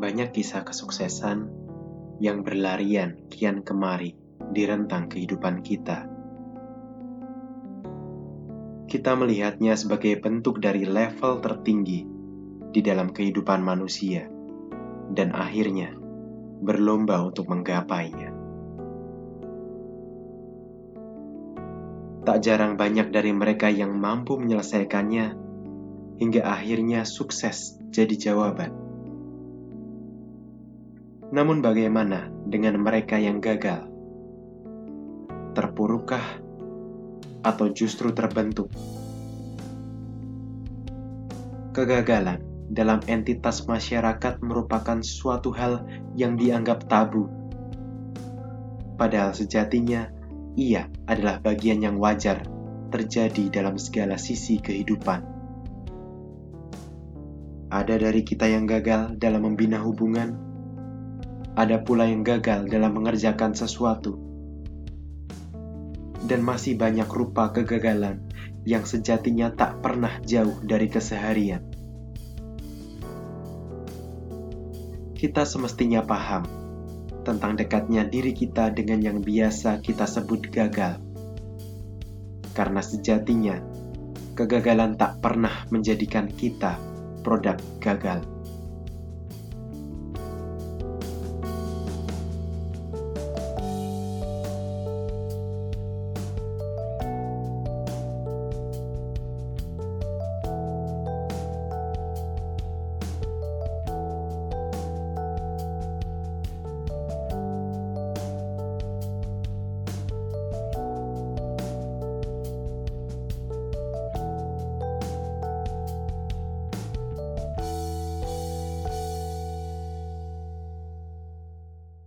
Banyak kisah kesuksesan yang berlarian kian kemari di rentang kehidupan kita. Kita melihatnya sebagai bentuk dari level tertinggi di dalam kehidupan manusia, dan akhirnya berlomba untuk menggapainya. Tak jarang banyak dari mereka yang mampu menyelesaikannya hingga akhirnya sukses jadi jawaban. Namun, bagaimana dengan mereka yang gagal? Terpurukkah atau justru terbentuk? Kegagalan dalam entitas masyarakat merupakan suatu hal yang dianggap tabu, padahal sejatinya ia adalah bagian yang wajar terjadi dalam segala sisi kehidupan. Ada dari kita yang gagal dalam membina hubungan ada pula yang gagal dalam mengerjakan sesuatu. Dan masih banyak rupa kegagalan yang sejatinya tak pernah jauh dari keseharian. Kita semestinya paham tentang dekatnya diri kita dengan yang biasa kita sebut gagal. Karena sejatinya, kegagalan tak pernah menjadikan kita produk gagal.